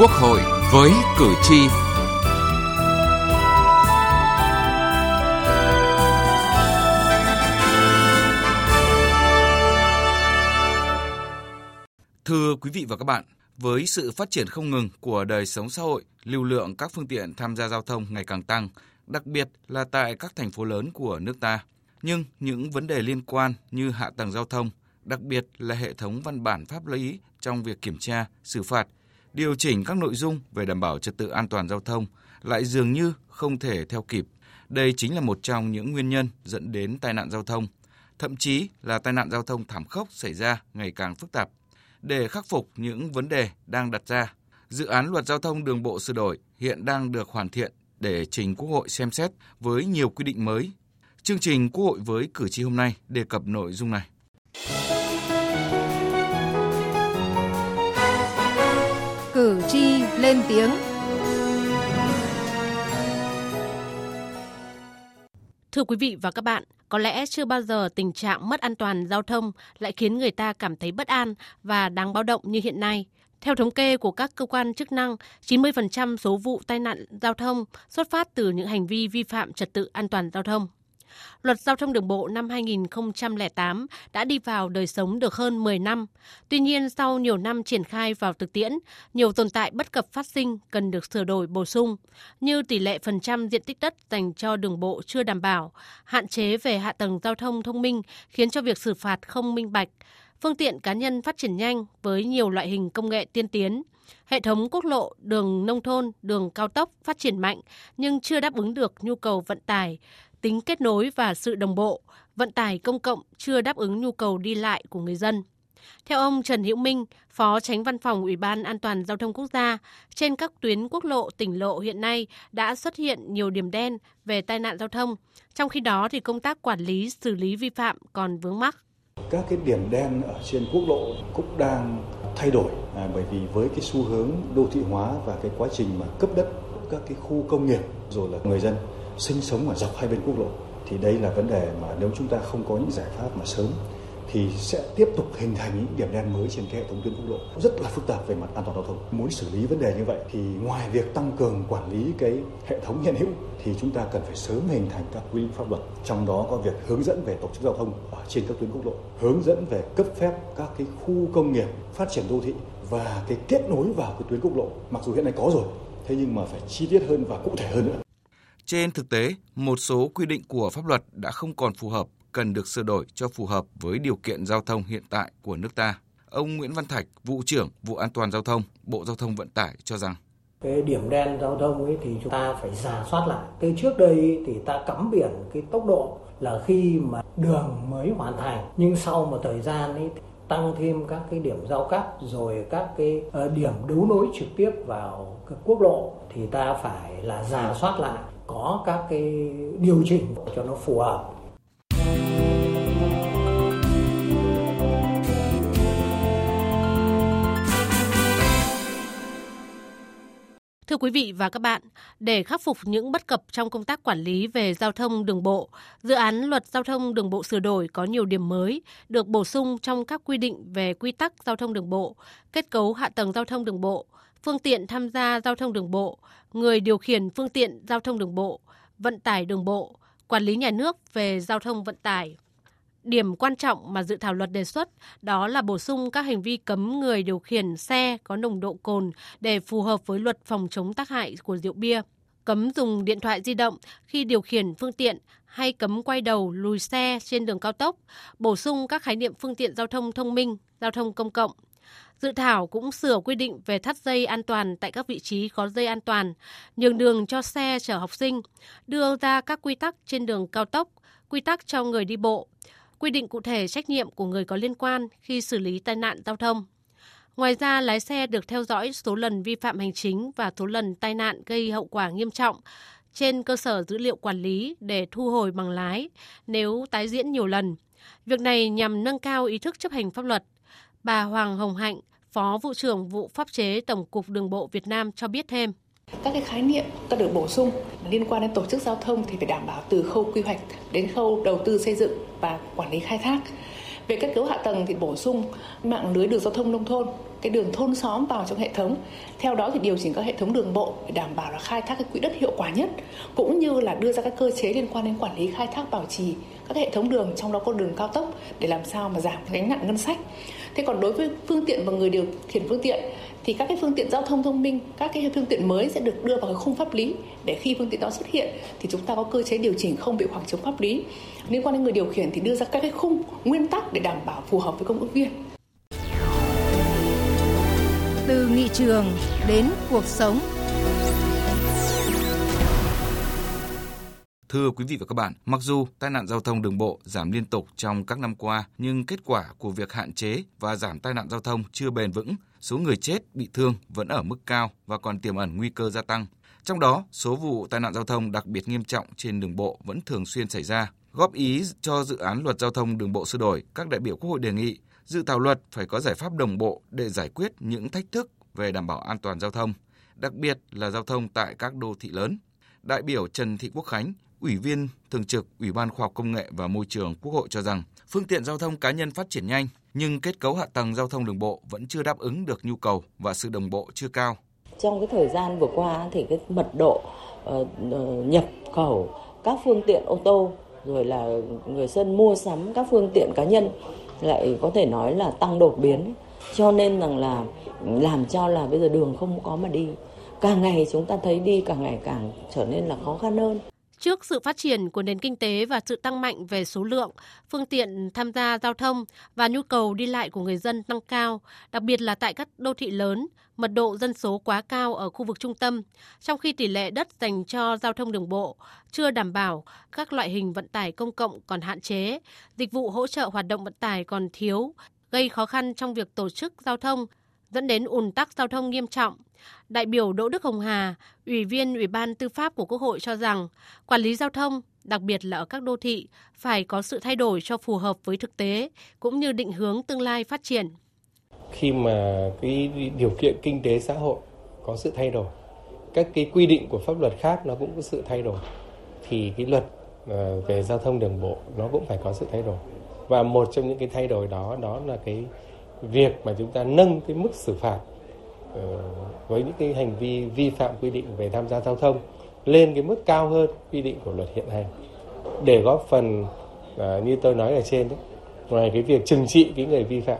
Quốc hội với cử tri. Thưa quý vị và các bạn, với sự phát triển không ngừng của đời sống xã hội, lưu lượng các phương tiện tham gia giao thông ngày càng tăng, đặc biệt là tại các thành phố lớn của nước ta. Nhưng những vấn đề liên quan như hạ tầng giao thông, đặc biệt là hệ thống văn bản pháp lý trong việc kiểm tra, xử phạt, điều chỉnh các nội dung về đảm bảo trật tự an toàn giao thông lại dường như không thể theo kịp. Đây chính là một trong những nguyên nhân dẫn đến tai nạn giao thông, thậm chí là tai nạn giao thông thảm khốc xảy ra ngày càng phức tạp. Để khắc phục những vấn đề đang đặt ra, dự án luật giao thông đường bộ sửa đổi hiện đang được hoàn thiện để trình Quốc hội xem xét với nhiều quy định mới. Chương trình Quốc hội với cử tri hôm nay đề cập nội dung này. Lên tiếng. Thưa quý vị và các bạn, có lẽ chưa bao giờ tình trạng mất an toàn giao thông lại khiến người ta cảm thấy bất an và đáng báo động như hiện nay. Theo thống kê của các cơ quan chức năng, 90% số vụ tai nạn giao thông xuất phát từ những hành vi vi phạm trật tự an toàn giao thông. Luật Giao thông Đường bộ năm 2008 đã đi vào đời sống được hơn 10 năm. Tuy nhiên, sau nhiều năm triển khai vào thực tiễn, nhiều tồn tại bất cập phát sinh cần được sửa đổi bổ sung, như tỷ lệ phần trăm diện tích đất dành cho đường bộ chưa đảm bảo, hạn chế về hạ tầng giao thông thông minh khiến cho việc xử phạt không minh bạch, phương tiện cá nhân phát triển nhanh với nhiều loại hình công nghệ tiên tiến. Hệ thống quốc lộ, đường nông thôn, đường cao tốc phát triển mạnh nhưng chưa đáp ứng được nhu cầu vận tải, tính kết nối và sự đồng bộ, vận tải công cộng chưa đáp ứng nhu cầu đi lại của người dân. Theo ông Trần Hữu Minh, Phó Tránh Văn phòng Ủy ban An toàn Giao thông Quốc gia, trên các tuyến quốc lộ, tỉnh lộ hiện nay đã xuất hiện nhiều điểm đen về tai nạn giao thông. Trong khi đó, thì công tác quản lý, xử lý vi phạm còn vướng mắc. Các cái điểm đen ở trên quốc lộ cũng đang thay đổi à, bởi vì với cái xu hướng đô thị hóa và cái quá trình mà cấp đất các cái khu công nghiệp rồi là người dân sinh sống ở dọc hai bên quốc lộ thì đây là vấn đề mà nếu chúng ta không có những giải pháp mà sớm thì sẽ tiếp tục hình thành những điểm đen mới trên cái hệ thống tuyến quốc lộ rất là phức tạp về mặt an toàn giao thông. Muốn xử lý vấn đề như vậy thì ngoài việc tăng cường quản lý cái hệ thống hiện hữu thì chúng ta cần phải sớm hình thành các quy định pháp luật, trong đó có việc hướng dẫn về tổ chức giao thông ở trên các tuyến quốc lộ, hướng dẫn về cấp phép các cái khu công nghiệp phát triển đô thị và cái kết nối vào cái tuyến quốc lộ. Mặc dù hiện nay có rồi, thế nhưng mà phải chi tiết hơn và cụ thể hơn nữa. Trên thực tế, một số quy định của pháp luật đã không còn phù hợp, cần được sửa đổi cho phù hợp với điều kiện giao thông hiện tại của nước ta. Ông Nguyễn Văn Thạch, vụ trưởng vụ an toàn giao thông, Bộ Giao thông Vận tải cho rằng cái điểm đen giao thông ấy thì chúng ta phải giả soát lại. Từ trước đây thì ta cắm biển cái tốc độ là khi mà đường mới hoàn thành nhưng sau một thời gian ấy tăng thêm các cái điểm giao cắt rồi các cái ờ, điểm đấu nối trực tiếp vào các quốc lộ thì ta phải là giả soát lại có các cái điều chỉnh cho nó phù hợp. Thưa quý vị và các bạn, để khắc phục những bất cập trong công tác quản lý về giao thông đường bộ, dự án luật giao thông đường bộ sửa đổi có nhiều điểm mới, được bổ sung trong các quy định về quy tắc giao thông đường bộ, kết cấu hạ tầng giao thông đường bộ, phương tiện tham gia giao thông đường bộ, người điều khiển phương tiện giao thông đường bộ, vận tải đường bộ, quản lý nhà nước về giao thông vận tải. Điểm quan trọng mà dự thảo luật đề xuất đó là bổ sung các hành vi cấm người điều khiển xe có nồng độ cồn để phù hợp với luật phòng chống tác hại của rượu bia, cấm dùng điện thoại di động khi điều khiển phương tiện hay cấm quay đầu lùi xe trên đường cao tốc, bổ sung các khái niệm phương tiện giao thông thông minh, giao thông công cộng. Dự thảo cũng sửa quy định về thắt dây an toàn tại các vị trí có dây an toàn, nhường đường cho xe chở học sinh, đưa ra các quy tắc trên đường cao tốc, quy tắc cho người đi bộ, quy định cụ thể trách nhiệm của người có liên quan khi xử lý tai nạn giao thông. Ngoài ra, lái xe được theo dõi số lần vi phạm hành chính và số lần tai nạn gây hậu quả nghiêm trọng trên cơ sở dữ liệu quản lý để thu hồi bằng lái nếu tái diễn nhiều lần. Việc này nhằm nâng cao ý thức chấp hành pháp luật. Bà Hoàng Hồng Hạnh, Phó vụ trưởng vụ pháp chế Tổng cục Đường bộ Việt Nam cho biết thêm. Các cái khái niệm cần được bổ sung liên quan đến tổ chức giao thông thì phải đảm bảo từ khâu quy hoạch đến khâu đầu tư xây dựng và quản lý khai thác. Về kết cấu hạ tầng thì bổ sung mạng lưới đường giao thông nông thôn cái đường thôn xóm vào trong hệ thống. Theo đó thì điều chỉnh các hệ thống đường bộ để đảm bảo là khai thác cái quỹ đất hiệu quả nhất, cũng như là đưa ra các cơ chế liên quan đến quản lý khai thác bảo trì các hệ thống đường trong đó có đường cao tốc để làm sao mà giảm gánh nặng ngân sách. Thế còn đối với phương tiện và người điều khiển phương tiện thì các cái phương tiện giao thông thông minh, các cái phương tiện mới sẽ được đưa vào cái khung pháp lý để khi phương tiện đó xuất hiện thì chúng ta có cơ chế điều chỉnh không bị khoảng trống pháp lý. Liên quan đến người điều khiển thì đưa ra các cái khung nguyên tắc để đảm bảo phù hợp với công ước viên. Từ nghị trường đến cuộc sống. Thưa quý vị và các bạn, mặc dù tai nạn giao thông đường bộ giảm liên tục trong các năm qua, nhưng kết quả của việc hạn chế và giảm tai nạn giao thông chưa bền vững, số người chết, bị thương vẫn ở mức cao và còn tiềm ẩn nguy cơ gia tăng. Trong đó, số vụ tai nạn giao thông đặc biệt nghiêm trọng trên đường bộ vẫn thường xuyên xảy ra. Góp ý cho dự án luật giao thông đường bộ sửa đổi, các đại biểu Quốc hội đề nghị dự thảo luật phải có giải pháp đồng bộ để giải quyết những thách thức về đảm bảo an toàn giao thông, đặc biệt là giao thông tại các đô thị lớn. Đại biểu Trần Thị Quốc Khánh, Ủy viên Thường trực Ủy ban Khoa học Công nghệ và Môi trường Quốc hội cho rằng phương tiện giao thông cá nhân phát triển nhanh nhưng kết cấu hạ tầng giao thông đường bộ vẫn chưa đáp ứng được nhu cầu và sự đồng bộ chưa cao. Trong cái thời gian vừa qua thì cái mật độ uh, nhập khẩu các phương tiện ô tô rồi là người dân mua sắm các phương tiện cá nhân lại có thể nói là tăng đột biến. Cho nên rằng là làm cho là bây giờ đường không có mà đi. Càng ngày chúng ta thấy đi càng ngày càng trở nên là khó khăn hơn. Trước sự phát triển của nền kinh tế và sự tăng mạnh về số lượng, phương tiện tham gia giao thông và nhu cầu đi lại của người dân tăng cao, đặc biệt là tại các đô thị lớn, mật độ dân số quá cao ở khu vực trung tâm, trong khi tỷ lệ đất dành cho giao thông đường bộ chưa đảm bảo, các loại hình vận tải công cộng còn hạn chế, dịch vụ hỗ trợ hoạt động vận tải còn thiếu, gây khó khăn trong việc tổ chức giao thông, dẫn đến ùn tắc giao thông nghiêm trọng. Đại biểu Đỗ Đức Hồng Hà, Ủy viên Ủy ban Tư pháp của Quốc hội cho rằng, quản lý giao thông, đặc biệt là ở các đô thị, phải có sự thay đổi cho phù hợp với thực tế, cũng như định hướng tương lai phát triển. Khi mà cái điều kiện kinh tế xã hội có sự thay đổi, các cái quy định của pháp luật khác nó cũng có sự thay đổi, thì cái luật ờ, về giao thông đường bộ nó cũng phải có sự thay đổi. Và một trong những cái thay đổi đó đó là cái việc mà chúng ta nâng cái mức xử phạt Ờ, với những cái hành vi vi phạm quy định về tham gia giao thông lên cái mức cao hơn quy định của luật hiện hành để góp phần à, như tôi nói ở trên đấy ngoài cái việc trừng trị cái người vi phạm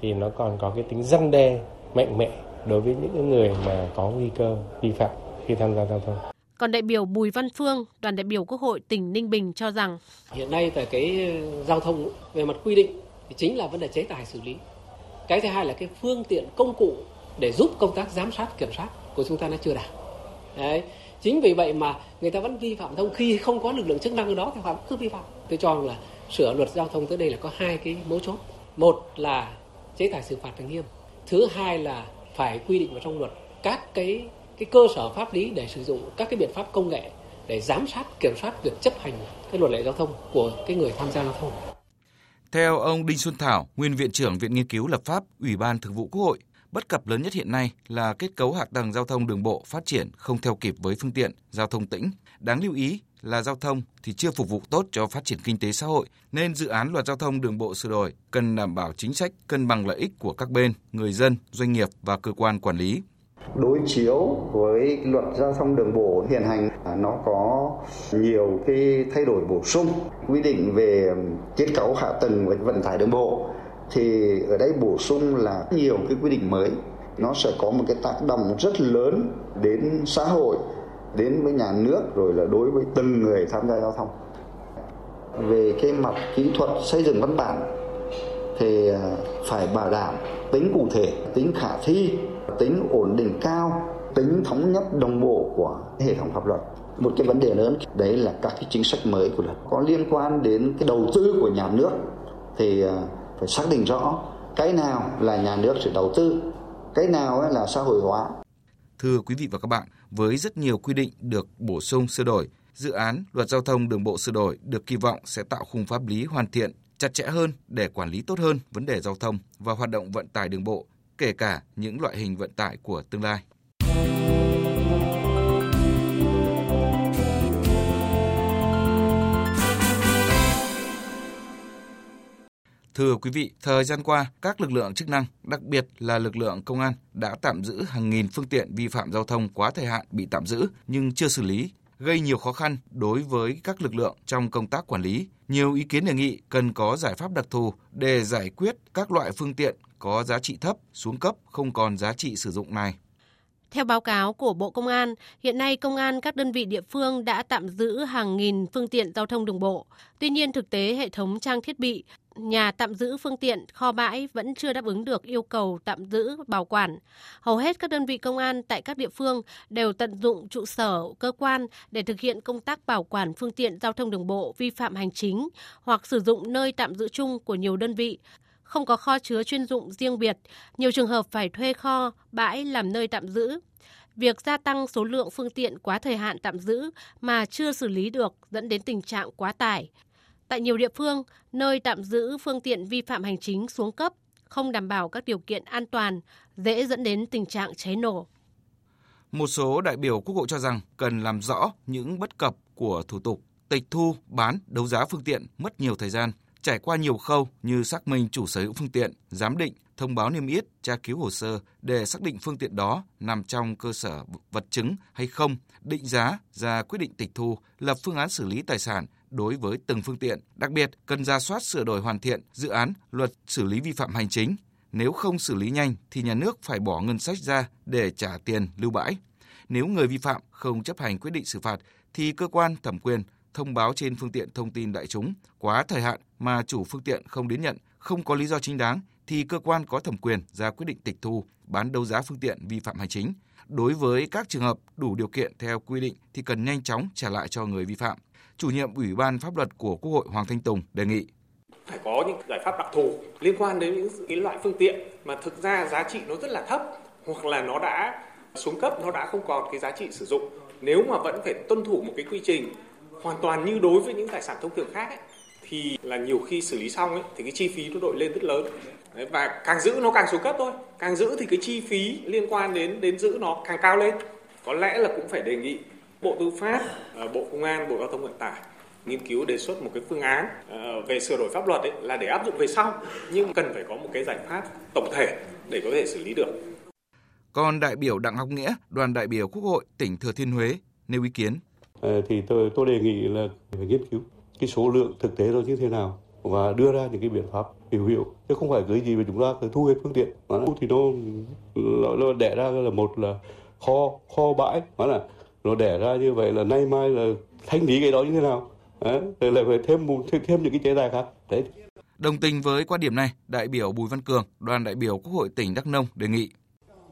thì nó còn có cái tính răn đe mạnh mẽ đối với những người mà có nguy cơ vi phạm khi tham gia giao thông. Còn đại biểu Bùi Văn Phương, đoàn đại biểu Quốc hội tỉnh Ninh Bình cho rằng hiện nay về cái giao thông về mặt quy định thì chính là vấn đề chế tài xử lý. Cái thứ hai là cái phương tiện công cụ để giúp công tác giám sát, kiểm soát của chúng ta nó chưa đạt. Đấy. Chính vì vậy mà người ta vẫn vi phạm thông, khi không có lực lượng chức năng ở đó thì họ cứ vi phạm. Tôi cho rằng là sửa luật giao thông tới đây là có hai cái mấu chốt. Một là chế tài xử phạt nghiêm. Thứ hai là phải quy định vào trong luật các cái cái cơ sở pháp lý để sử dụng các cái biện pháp công nghệ để giám sát, kiểm soát việc chấp hành cái luật lệ giao thông của cái người tham gia giao thông. Theo ông Đinh Xuân Thảo, nguyên viện trưởng Viện Nghiên cứu Lập pháp, Ủy ban Thường vụ Quốc hội, Bất cập lớn nhất hiện nay là kết cấu hạ tầng giao thông đường bộ phát triển không theo kịp với phương tiện giao thông tĩnh. Đáng lưu ý là giao thông thì chưa phục vụ tốt cho phát triển kinh tế xã hội, nên dự án luật giao thông đường bộ sửa đổi cần đảm bảo chính sách cân bằng lợi ích của các bên, người dân, doanh nghiệp và cơ quan quản lý. Đối chiếu với luật giao thông đường bộ hiện hành à, nó có nhiều cái thay đổi bổ sung. Quy định về kết cấu hạ tầng vận tải đường bộ thì ở đây bổ sung là nhiều cái quy định mới. Nó sẽ có một cái tác động rất lớn đến xã hội, đến với nhà nước, rồi là đối với từng người tham gia giao thông. Về cái mặt kỹ thuật xây dựng văn bản thì à, phải bảo đảm tính cụ thể, tính khả thi tính ổn định cao tính thống nhất đồng bộ của hệ thống pháp luật. Một cái vấn đề lớn đấy là các cái chính sách mới của luật có liên quan đến cái đầu tư của nhà nước. Thì à, phải xác định rõ cái nào là nhà nước sẽ đầu tư, cái nào là xã hội hóa. Thưa quý vị và các bạn, với rất nhiều quy định được bổ sung sửa đổi, dự án luật giao thông đường bộ sửa đổi được kỳ vọng sẽ tạo khung pháp lý hoàn thiện, chặt chẽ hơn để quản lý tốt hơn vấn đề giao thông và hoạt động vận tải đường bộ, kể cả những loại hình vận tải của tương lai. Thưa quý vị, thời gian qua, các lực lượng chức năng, đặc biệt là lực lượng công an đã tạm giữ hàng nghìn phương tiện vi phạm giao thông quá thời hạn bị tạm giữ nhưng chưa xử lý, gây nhiều khó khăn đối với các lực lượng trong công tác quản lý. Nhiều ý kiến đề nghị cần có giải pháp đặc thù để giải quyết các loại phương tiện có giá trị thấp xuống cấp không còn giá trị sử dụng này. Theo báo cáo của Bộ Công an, hiện nay công an các đơn vị địa phương đã tạm giữ hàng nghìn phương tiện giao thông đường bộ. Tuy nhiên thực tế hệ thống trang thiết bị, nhà tạm giữ phương tiện, kho bãi vẫn chưa đáp ứng được yêu cầu tạm giữ, bảo quản. Hầu hết các đơn vị công an tại các địa phương đều tận dụng trụ sở, cơ quan để thực hiện công tác bảo quản phương tiện giao thông đường bộ vi phạm hành chính hoặc sử dụng nơi tạm giữ chung của nhiều đơn vị không có kho chứa chuyên dụng riêng biệt, nhiều trường hợp phải thuê kho, bãi làm nơi tạm giữ. Việc gia tăng số lượng phương tiện quá thời hạn tạm giữ mà chưa xử lý được dẫn đến tình trạng quá tải. Tại nhiều địa phương, nơi tạm giữ phương tiện vi phạm hành chính xuống cấp, không đảm bảo các điều kiện an toàn, dễ dẫn đến tình trạng cháy nổ. Một số đại biểu Quốc hội cho rằng cần làm rõ những bất cập của thủ tục tịch thu, bán, đấu giá phương tiện mất nhiều thời gian, trải qua nhiều khâu như xác minh chủ sở hữu phương tiện, giám định, thông báo niêm yết, tra cứu hồ sơ để xác định phương tiện đó nằm trong cơ sở vật chứng hay không, định giá, ra quyết định tịch thu, lập phương án xử lý tài sản đối với từng phương tiện. Đặc biệt, cần ra soát sửa đổi hoàn thiện dự án luật xử lý vi phạm hành chính. Nếu không xử lý nhanh thì nhà nước phải bỏ ngân sách ra để trả tiền lưu bãi. Nếu người vi phạm không chấp hành quyết định xử phạt thì cơ quan thẩm quyền thông báo trên phương tiện thông tin đại chúng quá thời hạn mà chủ phương tiện không đến nhận, không có lý do chính đáng thì cơ quan có thẩm quyền ra quyết định tịch thu, bán đấu giá phương tiện vi phạm hành chính. Đối với các trường hợp đủ điều kiện theo quy định thì cần nhanh chóng trả lại cho người vi phạm. Chủ nhiệm Ủy ban Pháp luật của Quốc hội Hoàng Thanh Tùng đề nghị phải có những giải pháp đặc thù liên quan đến những cái loại phương tiện mà thực ra giá trị nó rất là thấp hoặc là nó đã xuống cấp nó đã không còn cái giá trị sử dụng nếu mà vẫn phải tuân thủ một cái quy trình hoàn toàn như đối với những tài sản thông thường khác ấy, thì là nhiều khi xử lý xong ấy, thì cái chi phí nó đội lên rất lớn Đấy, và càng giữ nó càng xuống cấp thôi càng giữ thì cái chi phí liên quan đến đến giữ nó càng cao lên có lẽ là cũng phải đề nghị bộ tư pháp à, bộ công an bộ giao thông vận tải nghiên cứu đề xuất một cái phương án à, về sửa đổi pháp luật ấy, là để áp dụng về sau nhưng cần phải có một cái giải pháp tổng thể để có thể xử lý được. Còn đại biểu Đặng Ngọc Nghĩa, đoàn đại biểu Quốc hội tỉnh Thừa Thiên Huế nêu ý kiến. Ờ, thì tôi tôi đề nghị là phải nghiên cứu cái số lượng thực tế nó như thế nào và đưa ra những cái biện pháp hữu hiệu. Chứ không phải cái gì mà chúng ta phải thu hết phương tiện. Mà thì nó, nó, nó đẻ ra là một là kho kho bãi. Đó là nó đẻ ra như vậy là nay mai là thanh lý cái đó như thế nào? Đấy, rồi lại phải thêm thêm, thêm những cái chế tài khác. Đấy. Đồng tình với quan điểm này, đại biểu Bùi Văn Cường, đoàn đại biểu Quốc hội tỉnh Đắk Nông đề nghị.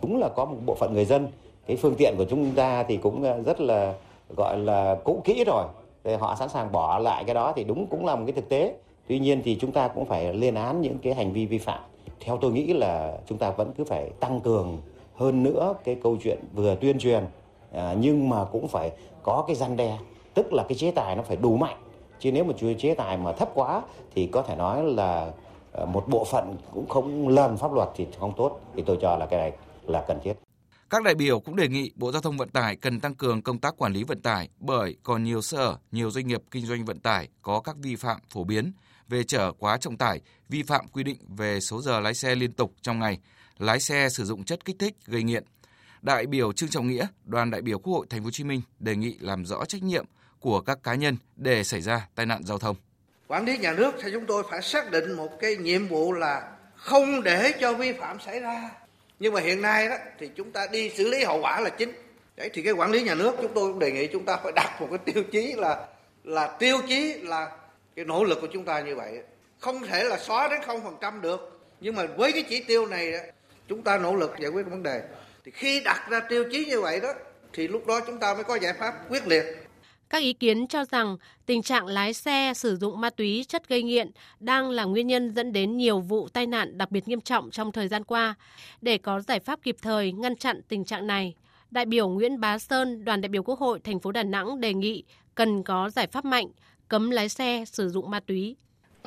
Đúng là có một bộ phận người dân, cái phương tiện của chúng ta thì cũng rất là gọi là cũ kỹ rồi. Thì họ sẵn sàng bỏ lại cái đó thì đúng cũng là một cái thực tế. Tuy nhiên thì chúng ta cũng phải lên án những cái hành vi vi phạm. Theo tôi nghĩ là chúng ta vẫn cứ phải tăng cường hơn nữa cái câu chuyện vừa tuyên truyền à, nhưng mà cũng phải có cái răn đe tức là cái chế tài nó phải đủ mạnh. Chứ nếu mà chế tài mà thấp quá thì có thể nói là à, một bộ phận cũng không lần pháp luật thì không tốt. Thì tôi cho là cái này là cần thiết các đại biểu cũng đề nghị Bộ Giao thông Vận tải cần tăng cường công tác quản lý vận tải bởi còn nhiều sở, nhiều doanh nghiệp kinh doanh vận tải có các vi phạm phổ biến về chở quá trọng tải, vi phạm quy định về số giờ lái xe liên tục trong ngày, lái xe sử dụng chất kích thích gây nghiện. Đại biểu Trương Trọng Nghĩa, đoàn đại biểu Quốc hội Thành phố Hồ Chí Minh đề nghị làm rõ trách nhiệm của các cá nhân để xảy ra tai nạn giao thông. Quản lý nhà nước thì chúng tôi phải xác định một cái nhiệm vụ là không để cho vi phạm xảy ra nhưng mà hiện nay đó, thì chúng ta đi xử lý hậu quả là chính. Đấy, thì cái quản lý nhà nước chúng tôi cũng đề nghị chúng ta phải đặt một cái tiêu chí là là tiêu chí là cái nỗ lực của chúng ta như vậy. Không thể là xóa đến không phần trăm được. Nhưng mà với cái chỉ tiêu này chúng ta nỗ lực giải quyết vấn đề. Thì khi đặt ra tiêu chí như vậy đó, thì lúc đó chúng ta mới có giải pháp quyết liệt các ý kiến cho rằng tình trạng lái xe sử dụng ma túy chất gây nghiện đang là nguyên nhân dẫn đến nhiều vụ tai nạn đặc biệt nghiêm trọng trong thời gian qua. Để có giải pháp kịp thời ngăn chặn tình trạng này, đại biểu Nguyễn Bá Sơn, đoàn đại biểu Quốc hội thành phố Đà Nẵng đề nghị cần có giải pháp mạnh cấm lái xe sử dụng ma túy.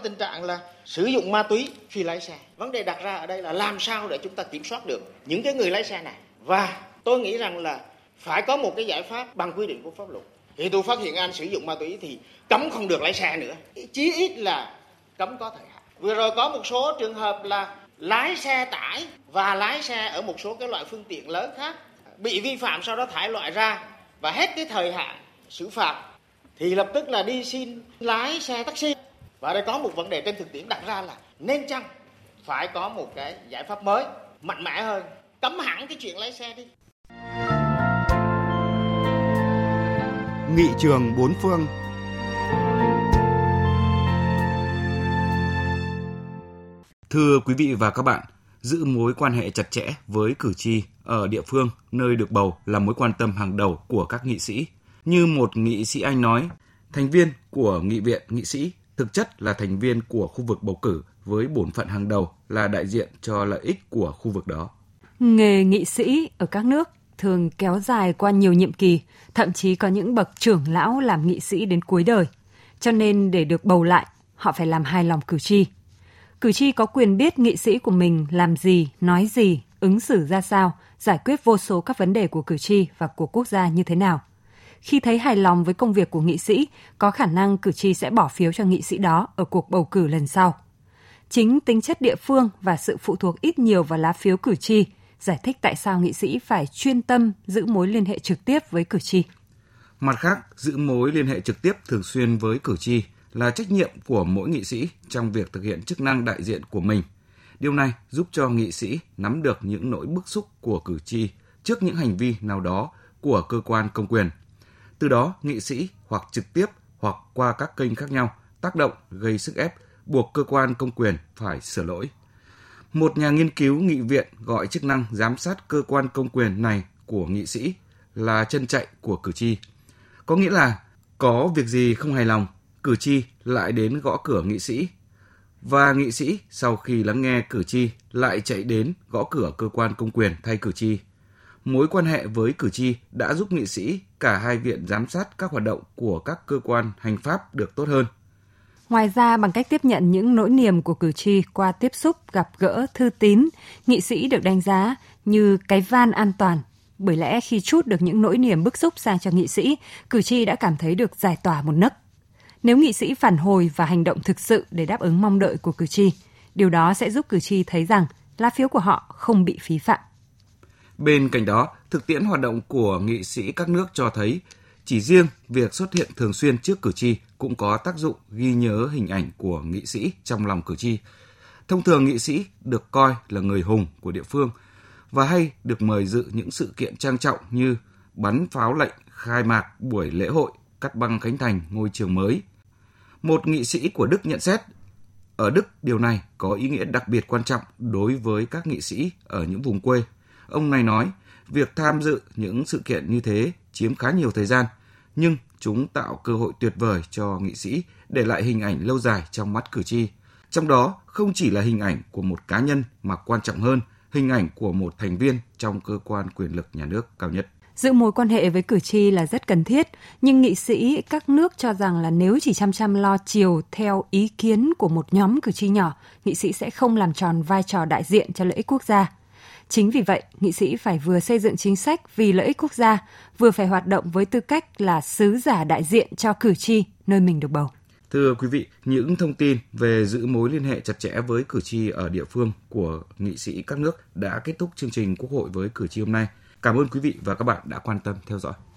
Tình trạng là sử dụng ma túy khi lái xe. Vấn đề đặt ra ở đây là làm sao để chúng ta kiểm soát được những cái người lái xe này. Và tôi nghĩ rằng là phải có một cái giải pháp bằng quy định của pháp luật thì tôi phát hiện anh sử dụng ma túy thì cấm không được lái xe nữa. Chí ít là cấm có thời hạn. Vừa rồi có một số trường hợp là lái xe tải và lái xe ở một số cái loại phương tiện lớn khác bị vi phạm sau đó thải loại ra và hết cái thời hạn xử phạt thì lập tức là đi xin lái xe taxi. Và đây có một vấn đề trên thực tiễn đặt ra là nên chăng phải có một cái giải pháp mới mạnh mẽ hơn, cấm hẳn cái chuyện lái xe đi. Nghị trường bốn phương Thưa quý vị và các bạn, giữ mối quan hệ chặt chẽ với cử tri ở địa phương nơi được bầu là mối quan tâm hàng đầu của các nghị sĩ. Như một nghị sĩ Anh nói, thành viên của nghị viện nghị sĩ thực chất là thành viên của khu vực bầu cử với bổn phận hàng đầu là đại diện cho lợi ích của khu vực đó. Nghề nghị sĩ ở các nước thường kéo dài qua nhiều nhiệm kỳ, thậm chí có những bậc trưởng lão làm nghị sĩ đến cuối đời. Cho nên để được bầu lại, họ phải làm hài lòng cử tri. Cử tri có quyền biết nghị sĩ của mình làm gì, nói gì, ứng xử ra sao, giải quyết vô số các vấn đề của cử tri và của quốc gia như thế nào. Khi thấy hài lòng với công việc của nghị sĩ, có khả năng cử tri sẽ bỏ phiếu cho nghị sĩ đó ở cuộc bầu cử lần sau. Chính tính chất địa phương và sự phụ thuộc ít nhiều vào lá phiếu cử tri giải thích tại sao nghị sĩ phải chuyên tâm giữ mối liên hệ trực tiếp với cử tri. Mặt khác, giữ mối liên hệ trực tiếp thường xuyên với cử tri là trách nhiệm của mỗi nghị sĩ trong việc thực hiện chức năng đại diện của mình. Điều này giúp cho nghị sĩ nắm được những nỗi bức xúc của cử tri trước những hành vi nào đó của cơ quan công quyền. Từ đó, nghị sĩ hoặc trực tiếp hoặc qua các kênh khác nhau tác động gây sức ép buộc cơ quan công quyền phải sửa lỗi. Một nhà nghiên cứu nghị viện gọi chức năng giám sát cơ quan công quyền này của nghị sĩ là chân chạy của cử tri. Có nghĩa là có việc gì không hài lòng, cử tri lại đến gõ cửa nghị sĩ và nghị sĩ sau khi lắng nghe cử tri lại chạy đến gõ cửa cơ quan công quyền thay cử tri. Mối quan hệ với cử tri đã giúp nghị sĩ cả hai viện giám sát các hoạt động của các cơ quan hành pháp được tốt hơn. Ngoài ra, bằng cách tiếp nhận những nỗi niềm của cử tri qua tiếp xúc, gặp gỡ, thư tín, nghị sĩ được đánh giá như cái van an toàn. Bởi lẽ khi chút được những nỗi niềm bức xúc sang cho nghị sĩ, cử tri đã cảm thấy được giải tỏa một nấc. Nếu nghị sĩ phản hồi và hành động thực sự để đáp ứng mong đợi của cử tri, điều đó sẽ giúp cử tri thấy rằng lá phiếu của họ không bị phí phạm. Bên cạnh đó, thực tiễn hoạt động của nghị sĩ các nước cho thấy chỉ riêng việc xuất hiện thường xuyên trước cử tri cũng có tác dụng ghi nhớ hình ảnh của nghị sĩ trong lòng cử tri. Thông thường nghị sĩ được coi là người hùng của địa phương và hay được mời dự những sự kiện trang trọng như bắn pháo lệnh khai mạc buổi lễ hội cắt băng khánh thành ngôi trường mới. Một nghị sĩ của Đức nhận xét, ở Đức điều này có ý nghĩa đặc biệt quan trọng đối với các nghị sĩ ở những vùng quê. Ông này nói, việc tham dự những sự kiện như thế chiếm khá nhiều thời gian, nhưng chúng tạo cơ hội tuyệt vời cho nghị sĩ để lại hình ảnh lâu dài trong mắt cử tri. Trong đó không chỉ là hình ảnh của một cá nhân mà quan trọng hơn, hình ảnh của một thành viên trong cơ quan quyền lực nhà nước cao nhất. Giữ mối quan hệ với cử tri là rất cần thiết, nhưng nghị sĩ các nước cho rằng là nếu chỉ chăm chăm lo chiều theo ý kiến của một nhóm cử tri nhỏ, nghị sĩ sẽ không làm tròn vai trò đại diện cho lợi ích quốc gia. Chính vì vậy, nghị sĩ phải vừa xây dựng chính sách vì lợi ích quốc gia, vừa phải hoạt động với tư cách là sứ giả đại diện cho cử tri nơi mình được bầu. Thưa quý vị, những thông tin về giữ mối liên hệ chặt chẽ với cử tri ở địa phương của nghị sĩ các nước đã kết thúc chương trình Quốc hội với cử tri hôm nay. Cảm ơn quý vị và các bạn đã quan tâm theo dõi.